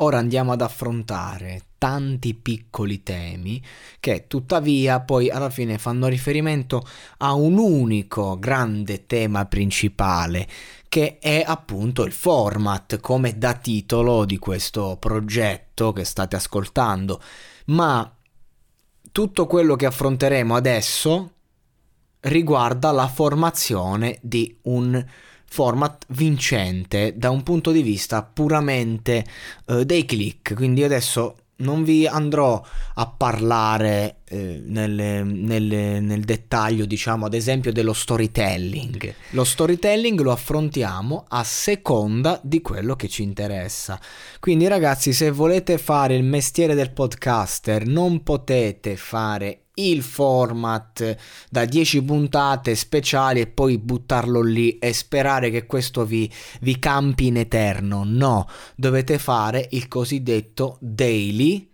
Ora andiamo ad affrontare tanti piccoli temi che tuttavia poi alla fine fanno riferimento a un unico grande tema principale che è appunto il format come da titolo di questo progetto che state ascoltando. Ma tutto quello che affronteremo adesso riguarda la formazione di un format vincente da un punto di vista puramente eh, dei click. Quindi adesso non vi andrò a parlare eh, nelle, nelle, nel dettaglio, diciamo, ad esempio dello storytelling. Lo storytelling lo affrontiamo a seconda di quello che ci interessa. Quindi ragazzi, se volete fare il mestiere del podcaster, non potete fare il format da 10 puntate speciali e poi buttarlo lì e sperare che questo vi, vi campi in eterno. No, dovete fare il cosiddetto daily,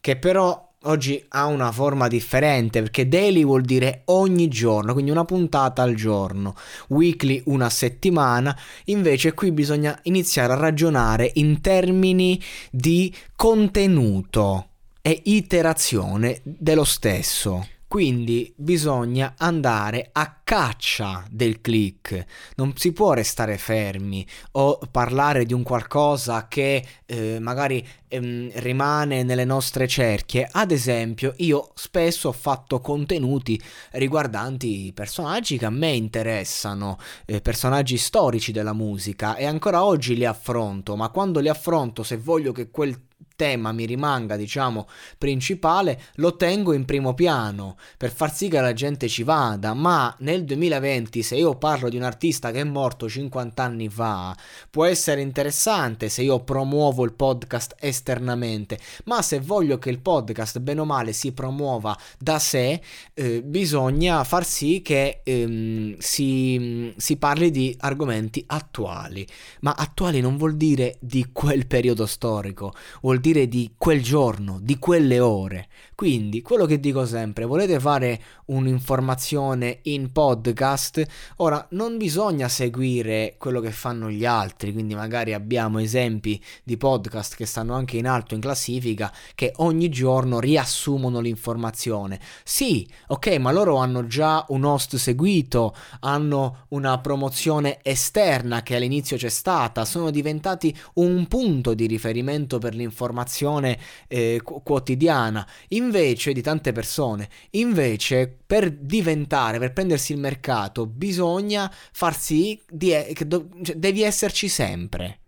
che però oggi ha una forma differente perché daily vuol dire ogni giorno, quindi una puntata al giorno, weekly una settimana, invece qui bisogna iniziare a ragionare in termini di contenuto e iterazione dello stesso. Quindi bisogna andare a caccia del click, non si può restare fermi o parlare di un qualcosa che eh, magari ehm, rimane nelle nostre cerchie. Ad esempio, io spesso ho fatto contenuti riguardanti personaggi che a me interessano, eh, personaggi storici della musica e ancora oggi li affronto, ma quando li affronto se voglio che quel tema mi rimanga, diciamo, principale, lo tengo in primo piano per far sì che la gente ci vada, ma nel 2020 se io parlo di un artista che è morto 50 anni fa, può essere interessante se io promuovo il podcast esternamente, ma se voglio che il podcast bene o male si promuova da sé, eh, bisogna far sì che ehm, si, si parli di argomenti attuali, ma attuali non vuol dire di quel periodo storico, vuol dire dire di quel giorno, di quelle ore. Quindi, quello che dico sempre, volete fare un'informazione in podcast? Ora, non bisogna seguire quello che fanno gli altri, quindi magari abbiamo esempi di podcast che stanno anche in alto in classifica che ogni giorno riassumono l'informazione. Sì, ok, ma loro hanno già un host seguito, hanno una promozione esterna che all'inizio c'è stata, sono diventati un punto di riferimento per l'informazione formazione eh, quotidiana, invece di tante persone. Invece, per diventare, per prendersi il mercato, bisogna far sì di, che do, cioè, devi esserci sempre.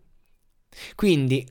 Quindi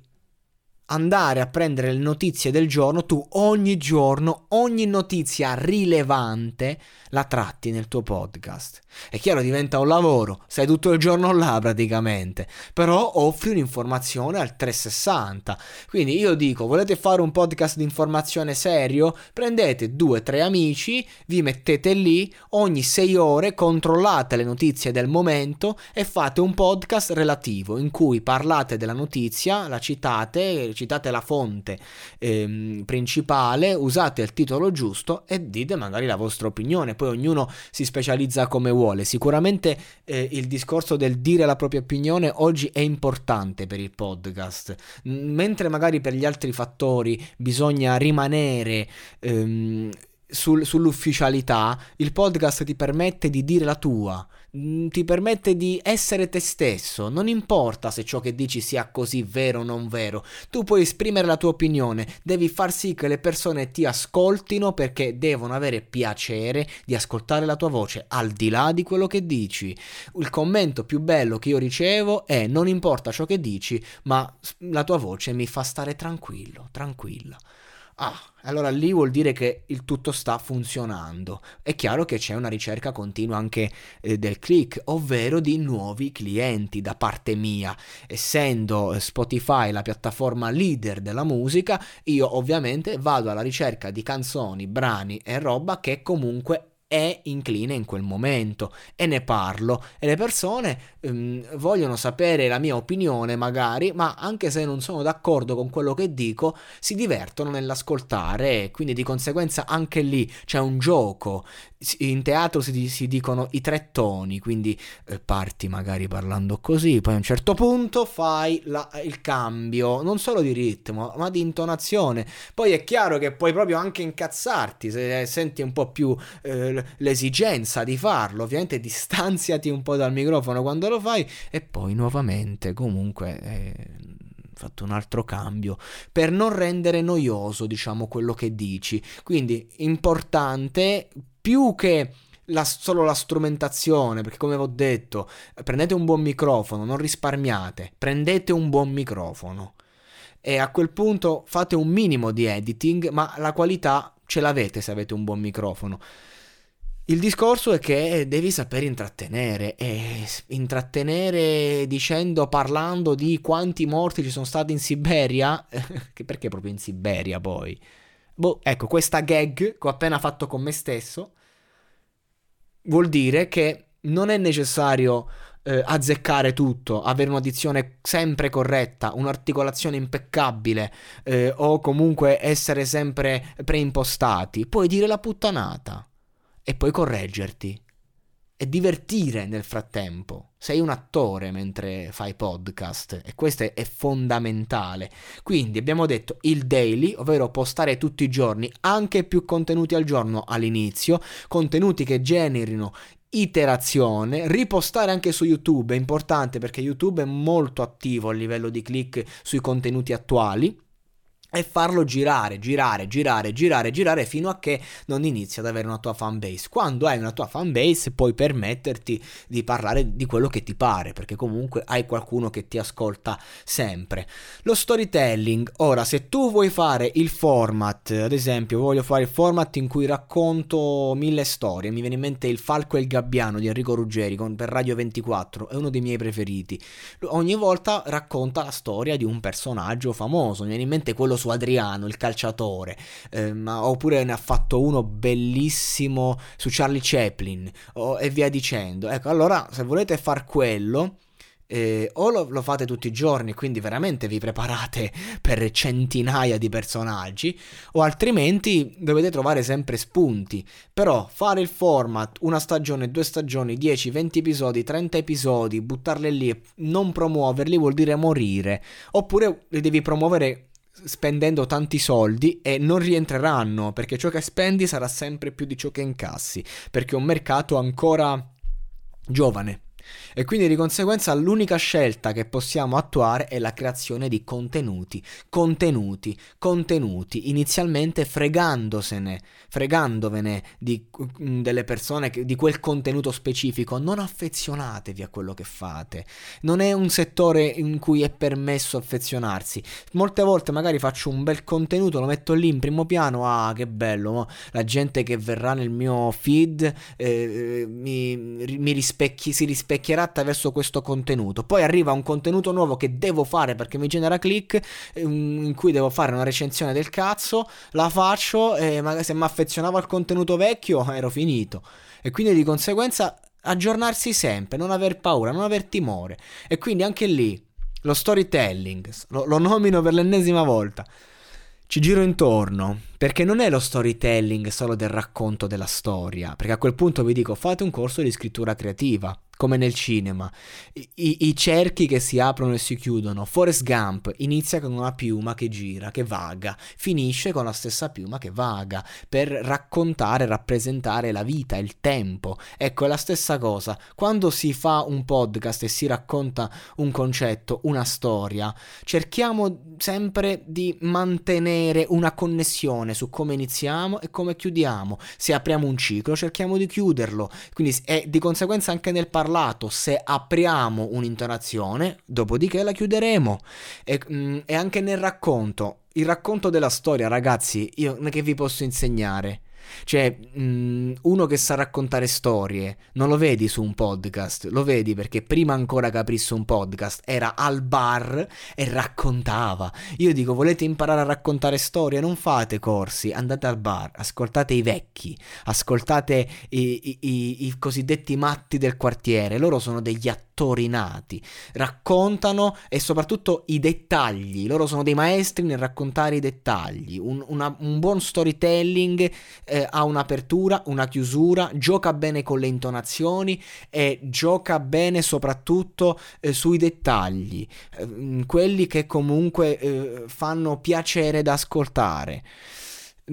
andare a prendere le notizie del giorno, tu ogni giorno, ogni notizia rilevante la tratti nel tuo podcast. È chiaro, diventa un lavoro, sei tutto il giorno là praticamente, però offri un'informazione al 360. Quindi io dico, volete fare un podcast di informazione serio? Prendete due tre amici, vi mettete lì, ogni sei ore controllate le notizie del momento e fate un podcast relativo in cui parlate della notizia, la citate, citate la fonte ehm, principale, usate il titolo giusto e dite magari la vostra opinione, poi ognuno si specializza come vuole. Sicuramente eh, il discorso del dire la propria opinione oggi è importante per il podcast, mentre magari per gli altri fattori bisogna rimanere ehm, sul, sull'ufficialità, il podcast ti permette di dire la tua, mm, ti permette di essere te stesso, non importa se ciò che dici sia così vero o non vero, tu puoi esprimere la tua opinione, devi far sì che le persone ti ascoltino perché devono avere piacere di ascoltare la tua voce al di là di quello che dici. Il commento più bello che io ricevo è non importa ciò che dici, ma la tua voce mi fa stare tranquillo, tranquilla. Ah, allora lì vuol dire che il tutto sta funzionando. È chiaro che c'è una ricerca continua anche eh, del click, ovvero di nuovi clienti da parte mia. Essendo Spotify la piattaforma leader della musica, io ovviamente vado alla ricerca di canzoni, brani e roba che comunque è incline in quel momento e ne parlo e le persone ehm, vogliono sapere la mia opinione magari ma anche se non sono d'accordo con quello che dico si divertono nell'ascoltare e quindi di conseguenza anche lì c'è un gioco in teatro si, si, dicono i tre toni, quindi eh, parti magari parlando così, poi a un certo punto fai la, il cambio, non solo di ritmo, ma di intonazione. Poi è chiaro che puoi proprio anche incazzarti se senti un po' più eh, l'esigenza di farlo, ovviamente distanziati un po' dal microfono quando lo fai e poi nuovamente comunque... Eh, fatto un altro cambio per non rendere noioso, diciamo, quello che dici. Quindi importante più che la, solo la strumentazione, perché come vi ho detto, prendete un buon microfono, non risparmiate, prendete un buon microfono e a quel punto fate un minimo di editing, ma la qualità ce l'avete se avete un buon microfono. Il discorso è che devi saper intrattenere e intrattenere dicendo, parlando di quanti morti ci sono stati in Siberia, perché proprio in Siberia poi? Boh, ecco, questa gag che ho appena fatto con me stesso vuol dire che non è necessario eh, azzeccare tutto, avere una dizione sempre corretta, un'articolazione impeccabile eh, o comunque essere sempre preimpostati. Puoi dire la puttanata e poi correggerti e divertire nel frattempo. Sei un attore mentre fai podcast e questo è fondamentale. Quindi abbiamo detto il daily, ovvero postare tutti i giorni, anche più contenuti al giorno all'inizio, contenuti che generino iterazione, ripostare anche su YouTube è importante perché YouTube è molto attivo a livello di click sui contenuti attuali e farlo girare, girare, girare, girare, girare fino a che non inizi ad avere una tua fan base. Quando hai una tua fan base puoi permetterti di parlare di quello che ti pare, perché comunque hai qualcuno che ti ascolta sempre. Lo storytelling, ora se tu vuoi fare il format, ad esempio voglio fare il format in cui racconto mille storie, mi viene in mente il Falco e il Gabbiano di Enrico Ruggeri con, per Radio 24, è uno dei miei preferiti. Ogni volta racconta la storia di un personaggio famoso, mi viene in mente quello su Adriano, il calciatore, eh, ma, oppure ne ha fatto uno bellissimo su Charlie Chaplin oh, e via dicendo. Ecco, allora se volete far quello... Eh, o lo, lo, fate tutti i giorni, quindi veramente vi preparate per centinaia di personaggi, o altrimenti dovete trovare sempre spunti. Però fare il format, una stagione, due stagioni, 10, 20 episodi, 30 episodi, buttarli lì e non promuoverli vuol dire morire. Oppure li devi promuovere spendendo tanti soldi e non rientreranno perché ciò che spendi sarà sempre più di ciò che incassi perché è un mercato ancora giovane e quindi di conseguenza l'unica scelta che possiamo attuare è la creazione di contenuti, contenuti, contenuti, inizialmente fregandosene, fregandovene di, mm, delle persone, che, di quel contenuto specifico, non affezionatevi a quello che fate, non è un settore in cui è permesso affezionarsi, molte volte magari faccio un bel contenuto, lo metto lì in primo piano, ah che bello, la gente che verrà nel mio feed eh, mi, mi rispecchi, si rispecchia rispecchierà attraverso questo contenuto. Poi arriva un contenuto nuovo che devo fare perché mi genera click, ehm, in cui devo fare una recensione del cazzo, la faccio e se mi affezionavo al contenuto vecchio ero finito. E quindi di conseguenza aggiornarsi sempre, non aver paura, non aver timore. E quindi anche lì lo storytelling, lo, lo nomino per l'ennesima volta. Ci giro intorno, perché non è lo storytelling solo del racconto della storia, perché a quel punto vi dico fate un corso di scrittura creativa, come nel cinema. I, i, cerchi che si aprono e si chiudono. Forrest Gump inizia con una piuma che gira, che vaga, finisce con la stessa piuma che vaga, per raccontare, rappresentare la vita, il tempo. Ecco, è la stessa cosa. Quando si fa un podcast e si racconta un concetto, una storia, cerchiamo sempre di mantenere una connessione su come iniziamo e come chiudiamo. Se apriamo un ciclo, cerchiamo di chiuderlo. Quindi, è di conseguenza anche nel parlare parlato se apriamo un'intonazione, dopodiché la chiuderemo. E, mh, mm, e anche nel racconto. Il racconto della storia, ragazzi, io che vi posso insegnare? Cioè, mh, uno che sa raccontare storie, non lo vedi su un podcast, lo vedi perché prima ancora che aprisse un podcast era al bar e raccontava. Io dico, volete imparare a raccontare storie? Non fate corsi, andate al bar, ascoltate i vecchi, ascoltate i, i, i, i cosiddetti matti del quartiere, loro sono degli attori nati, raccontano e soprattutto i dettagli, loro sono dei maestri nel raccontare i dettagli, un, una, un buon storytelling eh, ha un'apertura, una chiusura, gioca bene con le intonazioni e gioca bene soprattutto eh, sui dettagli, eh, quelli che comunque eh, fanno piacere da ascoltare.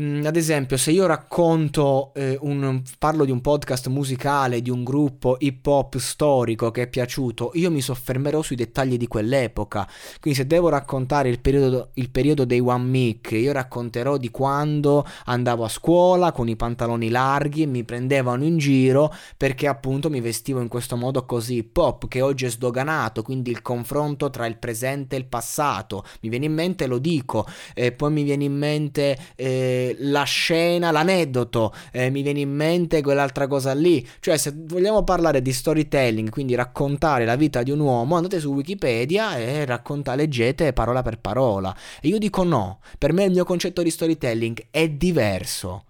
Mm, ad esempio, se io racconto eh, un, parlo di un podcast musicale di un gruppo hip hop storico che è piaciuto, io mi soffermerò sui dettagli di quell'epoca. Quindi, se devo raccontare il periodo, il periodo dei One Mic, io racconterò di quando andavo a scuola con i pantaloni larghi e mi prendevano in giro perché appunto mi vestivo in questo modo così hip hop che oggi è sdoganato. Quindi, il confronto tra il presente e il passato mi viene in mente, lo dico, e poi mi viene in mente. Eh, la scena, l'aneddoto, eh, mi viene in mente quell'altra cosa lì. Cioè, se vogliamo parlare di storytelling, quindi raccontare la vita di un uomo, andate su Wikipedia e raccontate, leggete parola per parola. E io dico no, per me il mio concetto di storytelling è diverso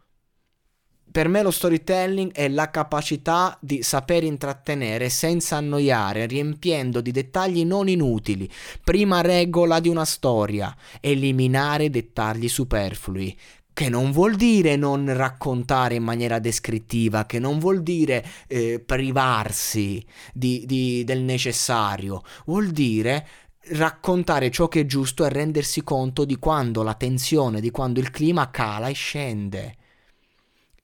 per me lo storytelling è la capacità di saper intrattenere senza annoiare, riempiendo di dettagli non inutili. Prima regola di una storia, eliminare dettagli superflui che non vuol dire non raccontare in maniera descrittiva, che non vuol dire eh, privarsi di, di, del necessario, vuol dire raccontare ciò che è giusto e rendersi conto di quando la tensione, di quando il clima cala e scende.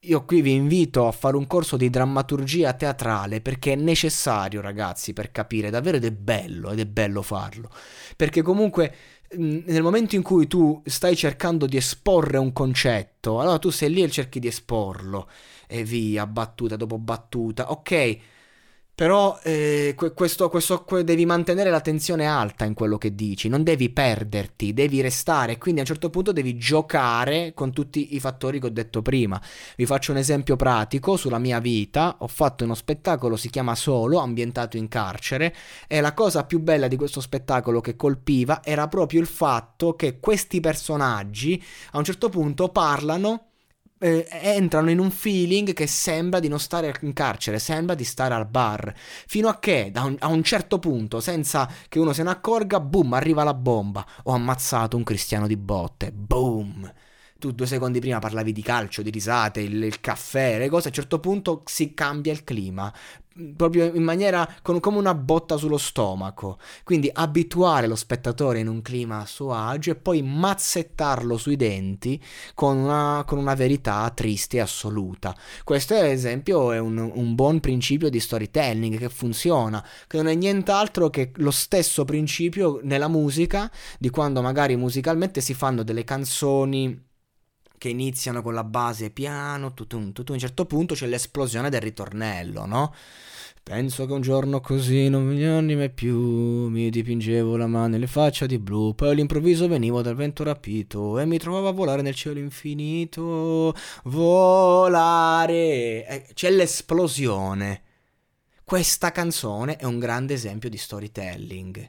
Io qui vi invito a fare un corso di drammaturgia teatrale perché è necessario, ragazzi, per capire davvero ed è bello, ed è bello farlo. Perché comunque nel momento in cui tu stai cercando di esporre un concetto, allora tu sei lì e cerchi di esporlo. E via, battuta dopo battuta, ok, però eh, questo, questo, devi mantenere la tensione alta in quello che dici, non devi perderti, devi restare, quindi a un certo punto devi giocare con tutti i fattori che ho detto prima. Vi faccio un esempio pratico sulla mia vita, ho fatto uno spettacolo, si chiama Solo, ambientato in carcere, e la cosa più bella di questo spettacolo che colpiva era proprio il fatto che questi personaggi a un certo punto parlano eh, entrano in un feeling che sembra di non stare in carcere, sembra di stare al bar. Fino a che un, a un certo punto, senza che uno se ne accorga, boom, arriva la bomba. Ho ammazzato un cristiano di botte. Boom tu due secondi prima parlavi di calcio, di risate, il, il, caffè, le cose, a un certo punto si cambia il clima proprio in maniera con, come una botta sullo stomaco. Quindi abituare lo spettatore in un clima a suo agio e poi mazzettarlo sui denti con una, con una verità triste e assoluta. Questo, ad esempio, è un, un, buon principio di storytelling che funziona, che non è nient'altro che lo stesso principio nella musica, di quando magari musicalmente si fanno delle canzoni che iniziano con la base piano, tutun, tutun, a un certo punto c'è l'esplosione del ritornello, no? Penso che un giorno così non mi anime più, mi dipingevo la mano e le faccia di blu, poi all'improvviso venivo dal vento rapito e mi trovavo a volare nel cielo infinito, volare. Eh, c'è l'esplosione. Questa canzone è un grande esempio di storytelling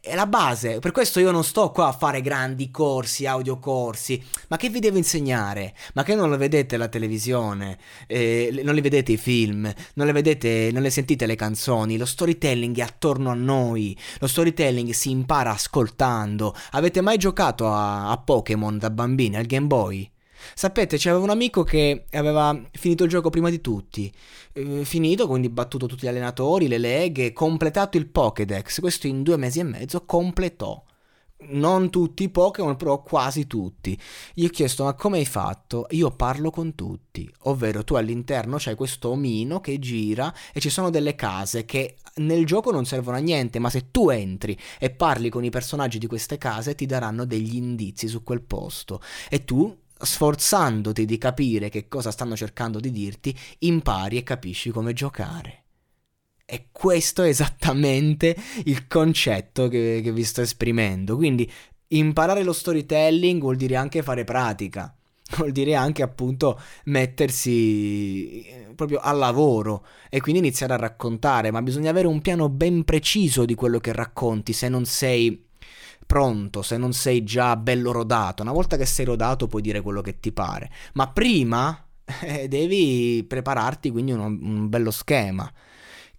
è la base. Per questo io non sto qua a fare grandi corsi, audiocorsi. Ma che vi devo insegnare? Ma che non lo vedete la televisione? Eh, non li vedete i film? Non le vedete, non le sentite le canzoni? Lo storytelling è attorno a noi. Lo storytelling si impara ascoltando. Avete mai giocato a, a Pokémon da bambini al Game Boy? Sapete, c'aveva un amico che aveva finito il gioco prima di tutti. Eh, finito, quindi battuto tutti gli allenatori, le leghe, completato il Pokédex. Questo in due mesi e mezzo completò. Non tutti i Pokémon, però quasi tutti. Gli ho chiesto: Ma come hai fatto? Io parlo con tutti. Ovvero, tu all'interno c'hai questo omino che gira e ci sono delle case che nel gioco non servono a niente, ma se tu entri e parli con i personaggi di queste case, ti daranno degli indizi su quel posto. E tu sforzandoti di capire che cosa stanno cercando di dirti, impari e capisci come giocare. E questo è esattamente il concetto che, che vi sto esprimendo. Quindi imparare lo storytelling vuol dire anche fare pratica vuol dire anche appunto mettersi eh, proprio al lavoro e quindi iniziare a raccontare, ma bisogna avere un piano ben preciso di quello che racconti se non sei pronto, se non sei già bello rodato. Una volta che sei rodato puoi dire quello che ti pare, ma prima eh, devi prepararti quindi un, un bello schema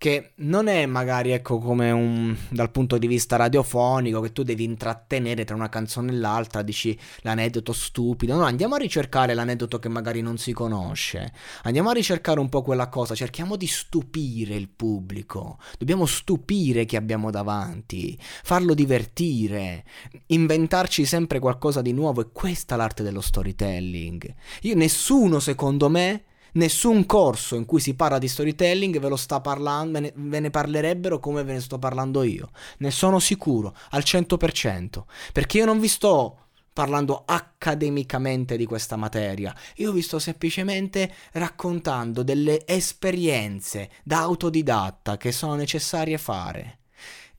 che non è magari ecco come un dal punto di vista radiofonico che tu devi intrattenere tra una canzone e l'altra, dici l'aneddoto stupido. No, andiamo a ricercare l'aneddoto che magari non si conosce. Andiamo a ricercare un po' quella cosa, cerchiamo di stupire il pubblico. Dobbiamo stupire chi abbiamo davanti, farlo divertire, inventarci sempre qualcosa di nuovo e questa è l'arte dello storytelling. Io nessuno secondo me Nessun corso in cui si parla di storytelling ve lo sta parlando, ve ne, ve ne parlerebbero come ve ne sto parlando io. Ne sono sicuro, al 100%. Perché io non vi sto parlando accademicamente di questa materia, io vi sto semplicemente raccontando delle esperienze da autodidatta che sono necessarie fare.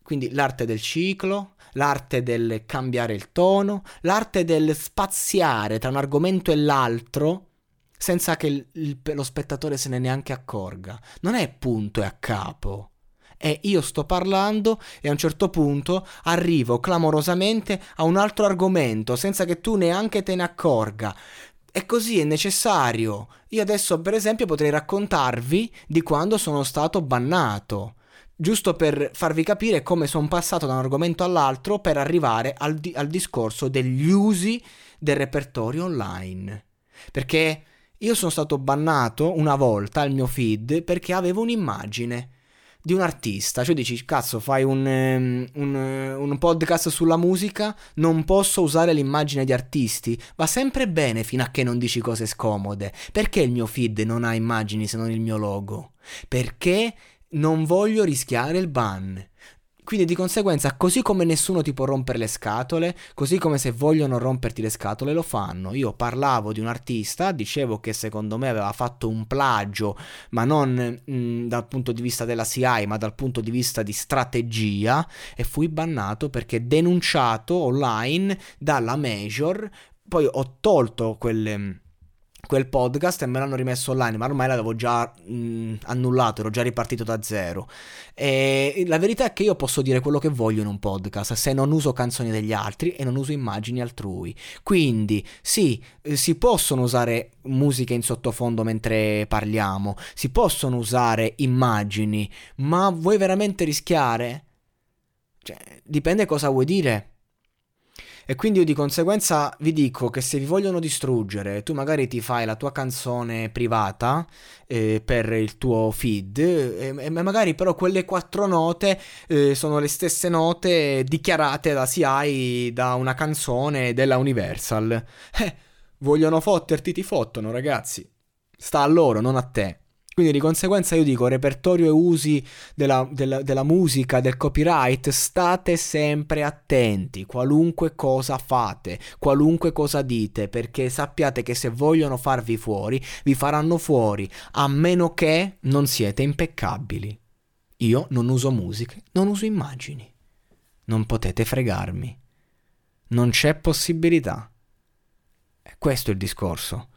Quindi l'arte del ciclo, l'arte del cambiare il tono, l'arte del spaziare tra un argomento e l'altro senza che il, il, lo spettatore se ne neanche accorga. Non è punto e a capo. È io sto parlando e a un certo punto arrivo clamorosamente a un altro argomento senza che tu neanche te ne accorga. E così è necessario. Io adesso, per esempio, potrei raccontarvi di quando sono stato bannato giusto per farvi capire come sono passato da un argomento all'altro per arrivare al, di- al, discorso degli usi del repertorio online. Perché io sono stato bannato una volta al mio feed perché avevo un'immagine di un artista, cioè dici cazzo fai un, um, un, un, podcast sulla musica, non posso usare l'immagine di artisti, va sempre bene fino a che non dici cose scomode, perché il mio feed non ha immagini se non il mio logo? Perché non voglio rischiare il ban. Quindi di conseguenza, così come nessuno ti può rompere le scatole, così come se vogliono romperti le scatole lo fanno. Io parlavo di un artista, dicevo che secondo me aveva fatto un plagio, ma non mh, mm, dal punto di vista della CI, ma dal punto di vista di strategia, e fui bannato perché denunciato online dalla Major. Poi ho tolto quelle quel podcast e me l'hanno rimesso online, ma ormai l'avevo già mh, annullato, ero già ripartito da zero. E la verità è che io posso dire quello che voglio in un podcast se non uso canzoni degli altri e non uso immagini altrui. Quindi, sì, eh, si possono usare musiche in sottofondo mentre parliamo, si possono usare immagini, ma vuoi veramente rischiare? Cioè, dipende cosa vuoi dire. E quindi io di conseguenza vi dico che se vi vogliono distruggere, tu magari ti fai la tua canzone privata eh, per il tuo feed e, e, magari però quelle quattro note eh, sono le stesse note dichiarate da CI da una canzone della Universal. Eh, vogliono fotterti, ti fottono ragazzi. Sta a loro, non a te. Quindi di conseguenza io dico repertorio e usi della, della, della, musica, del copyright, state sempre attenti, qualunque cosa fate, qualunque cosa dite, perché sappiate che se vogliono farvi fuori, vi faranno fuori, a meno che non siete impeccabili. Io non uso musiche, non uso immagini. Non potete fregarmi. Non c'è possibilità. Questo è il discorso.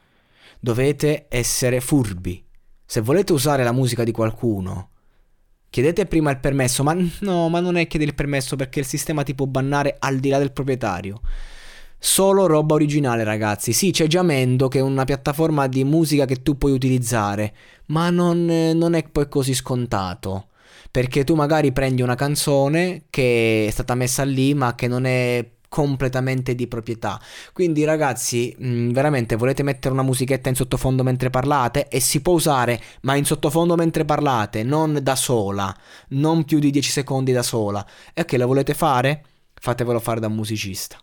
Dovete essere furbi se volete usare la musica di qualcuno, chiedete prima il permesso, ma no, ma non è chiedere il permesso perché il sistema ti può bannare al di là del proprietario. Solo roba originale, ragazzi. Sì, c'è Jamendo che è una piattaforma di musica che tu puoi utilizzare, ma non, non è poi così scontato. Perché tu magari prendi una canzone che è stata messa lì, ma che non è completamente di proprietà. Quindi ragazzi, mh, mm, veramente volete mettere una musichetta in sottofondo mentre parlate e si può usare, ma in sottofondo mentre parlate, non da sola, non più di 10 secondi da sola. E che la volete fare? Fatevelo fare da un musicista.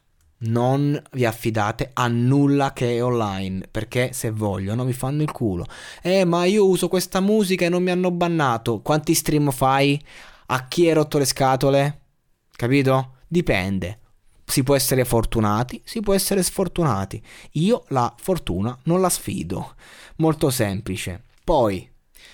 Non vi affidate a nulla che è online, perché se vogliono vi fanno il culo. Eh, ma io uso questa musica e non mi hanno bannato. Quanti stream fai? A chi hai rotto le scatole? Capito? Dipende si può essere fortunati, si può essere sfortunati. Io la fortuna non la sfido. Molto semplice. Poi,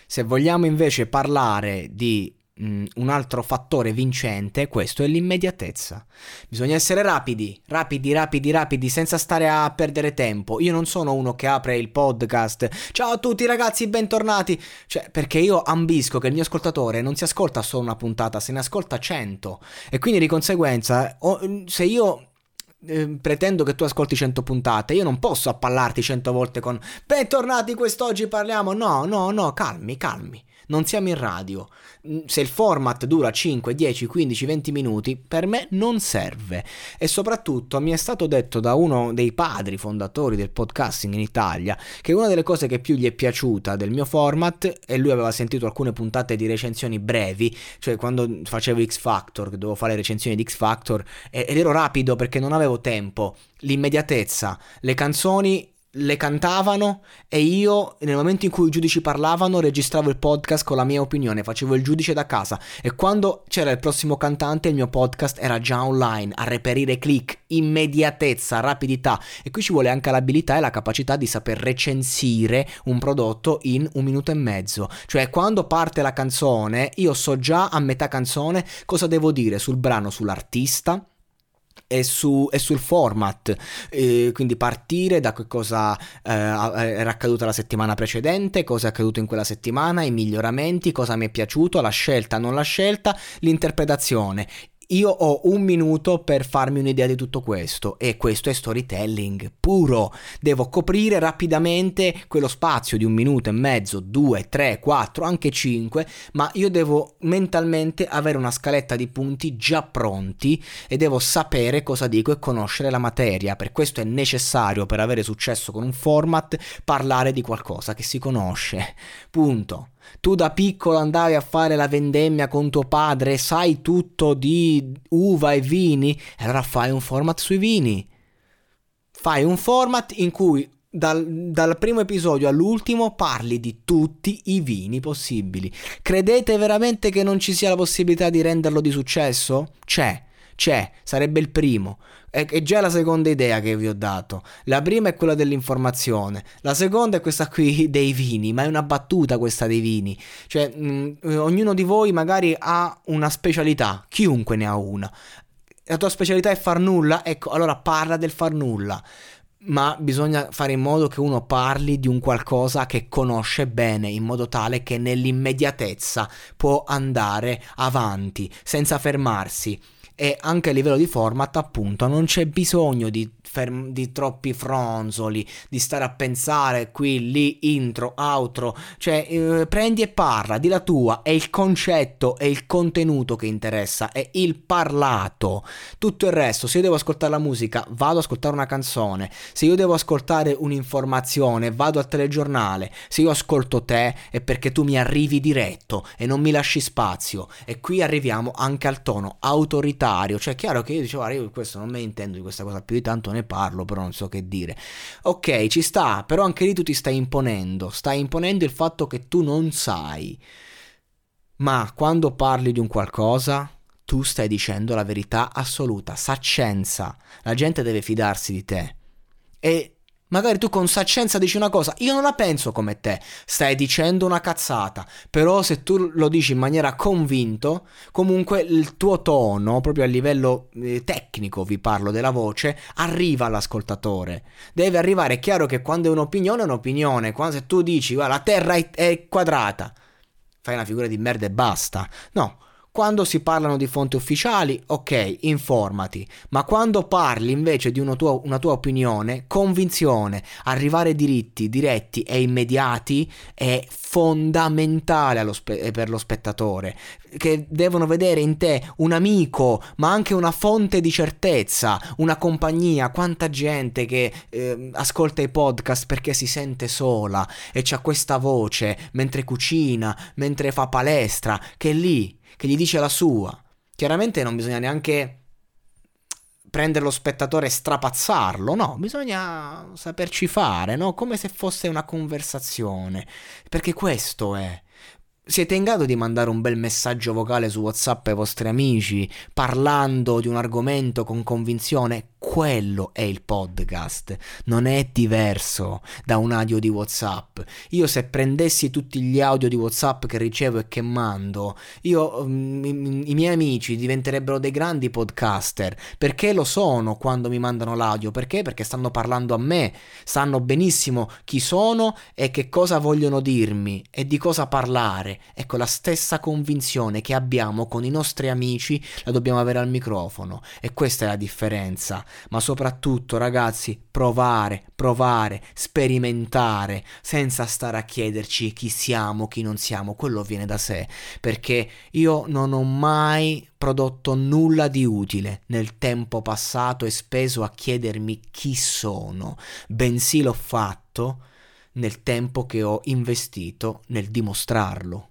se vogliamo invece parlare di Mm, un altro fattore vincente, questo è l'immediatezza. Bisogna essere rapidi, rapidi, rapidi, rapidi, senza stare a perdere tempo. Io non sono uno che apre il podcast. Ciao a tutti ragazzi, bentornati. Cioè, perché io ambisco che il mio ascoltatore non si ascolta solo una puntata, se ne ascolta cento. E quindi di conseguenza, se io eh, pretendo che tu ascolti 100 puntate, io non posso appallarti 100 volte con bentornati quest'oggi parliamo. No, no, no, calmi, calmi non siamo in radio. Mm, se il format dura 5, 10, 15, 20 minuti, per me non serve. E soprattutto mi è stato detto da uno dei padri fondatori del podcasting in Italia che una delle cose che più gli è piaciuta del mio format, e lui aveva sentito alcune puntate di recensioni brevi, cioè quando facevo X Factor, dovevo fare recensioni di X Factor, ed ero rapido perché non avevo tempo, l'immediatezza, le canzoni le cantavano e io nel momento in cui i giudici parlavano registravo il podcast con la mia opinione, facevo il giudice da casa. E quando c'era il prossimo cantante il mio podcast era già online a reperire click, immediatezza, rapidità. E qui ci vuole anche l'abilità e la capacità di saper recensire un prodotto in un minuto e mezzo, cioè quando parte la canzone io so già a metà canzone cosa devo dire sul brano, sull'artista e, su, e, sul format, eh, quindi partire da cosa eh, era accaduto la settimana precedente, cosa è accaduto in quella settimana, i miglioramenti, cosa mi è piaciuto, la scelta, non la scelta, l'interpretazione, io ho un minuto per farmi un'idea di tutto questo e questo è storytelling puro. Devo coprire rapidamente quello spazio di un minuto e mezzo, due, tre, quattro, anche cinque, ma io devo mentalmente avere una scaletta di punti già pronti e devo sapere cosa dico e conoscere la materia. Per questo è necessario, per avere successo con un format, parlare di qualcosa che si conosce. Punto. Tu da piccolo andavi a fare la vendemmia con tuo padre, sai tutto di uva e vini, e allora fai un format sui vini. Fai un format in cui dal, dal, primo episodio all'ultimo parli di tutti i vini possibili. Credete veramente che non ci sia la possibilità di renderlo di successo? C'è c'è, sarebbe il primo. È, già la seconda idea che vi ho dato. La prima è quella dell'informazione, la seconda è questa qui dei vini, ma è una battuta questa dei vini. Cioè, mh, mm, ognuno di voi magari ha una specialità, chiunque ne ha una. La tua specialità è far nulla? Ecco, allora parla del far nulla ma bisogna fare in modo che uno parli di un qualcosa che conosce bene, in modo tale che nell'immediatezza può andare avanti senza fermarsi e anche a livello di format appunto non c'è bisogno di, ferm- di, troppi fronzoli di stare a pensare qui lì intro outro. Cioè eh, prendi e parla di la tua è il concetto è il contenuto che interessa è il parlato. Tutto il resto se io devo ascoltare la musica vado ad ascoltare una canzone. Se io devo ascoltare un'informazione vado al telegiornale. Se io ascolto te è perché tu mi arrivi diretto e non mi lasci spazio. E qui arriviamo anche al tono autoritario autoritario. Cioè, è chiaro che io dicevo, guarda, io questo non me ne intendo di questa cosa più di tanto, ne parlo, però non so che dire. Ok, ci sta, però anche lì tu ti stai imponendo, stai imponendo il fatto che tu non sai. Ma quando parli di un qualcosa, tu stai dicendo la verità assoluta, saccenza. La gente deve fidarsi di te. E Magari tu con saccenza dici una cosa, io non la penso come te, stai dicendo una cazzata, però se tu lo dici in maniera convinto, comunque il tuo tono, proprio a livello eh, tecnico vi parlo della voce, arriva all'ascoltatore. Deve arrivare, è chiaro che quando è un'opinione è un'opinione, quando se tu dici, guarda, la Terra è, è quadrata, fai una figura di merda e basta. No, quando si parlano di fonti ufficiali, ok, informati, ma quando parli invece di una tua, una tua opinione, convinzione, arrivare diritti, diretti e immediati è fondamentale spe- per lo spettatore, che devono vedere in te un amico, ma anche una fonte di certezza, una compagnia, quanta gente che eh, ascolta i podcast perché si sente sola e c'ha questa voce mentre cucina, mentre fa palestra, che lì che gli dice la sua. Chiaramente non bisogna neanche prendere lo spettatore e strapazzarlo, no, bisogna saperci fare, no? Come se fosse una conversazione, perché questo è. Siete in grado di mandare un bel messaggio vocale su WhatsApp ai vostri amici, parlando di un argomento con convinzione? Quello è il podcast, non è diverso da un audio di WhatsApp. Io se prendessi tutti gli audio di WhatsApp che ricevo e che mando, io um, i, i, miei amici diventerebbero dei grandi podcaster, perché lo sono quando mi mandano l'audio, perché? Perché stanno parlando a me, sanno benissimo chi sono e che cosa vogliono dirmi e di cosa parlare. Ecco, la stessa convinzione che abbiamo con i nostri amici la dobbiamo avere al microfono e questa è la differenza ma soprattutto ragazzi provare, provare, sperimentare, senza stare a chiederci chi siamo, chi non siamo, quello viene da sé, perché io non ho mai prodotto nulla di utile nel tempo passato e speso a chiedermi chi sono, bensì l'ho fatto nel tempo che ho investito nel dimostrarlo.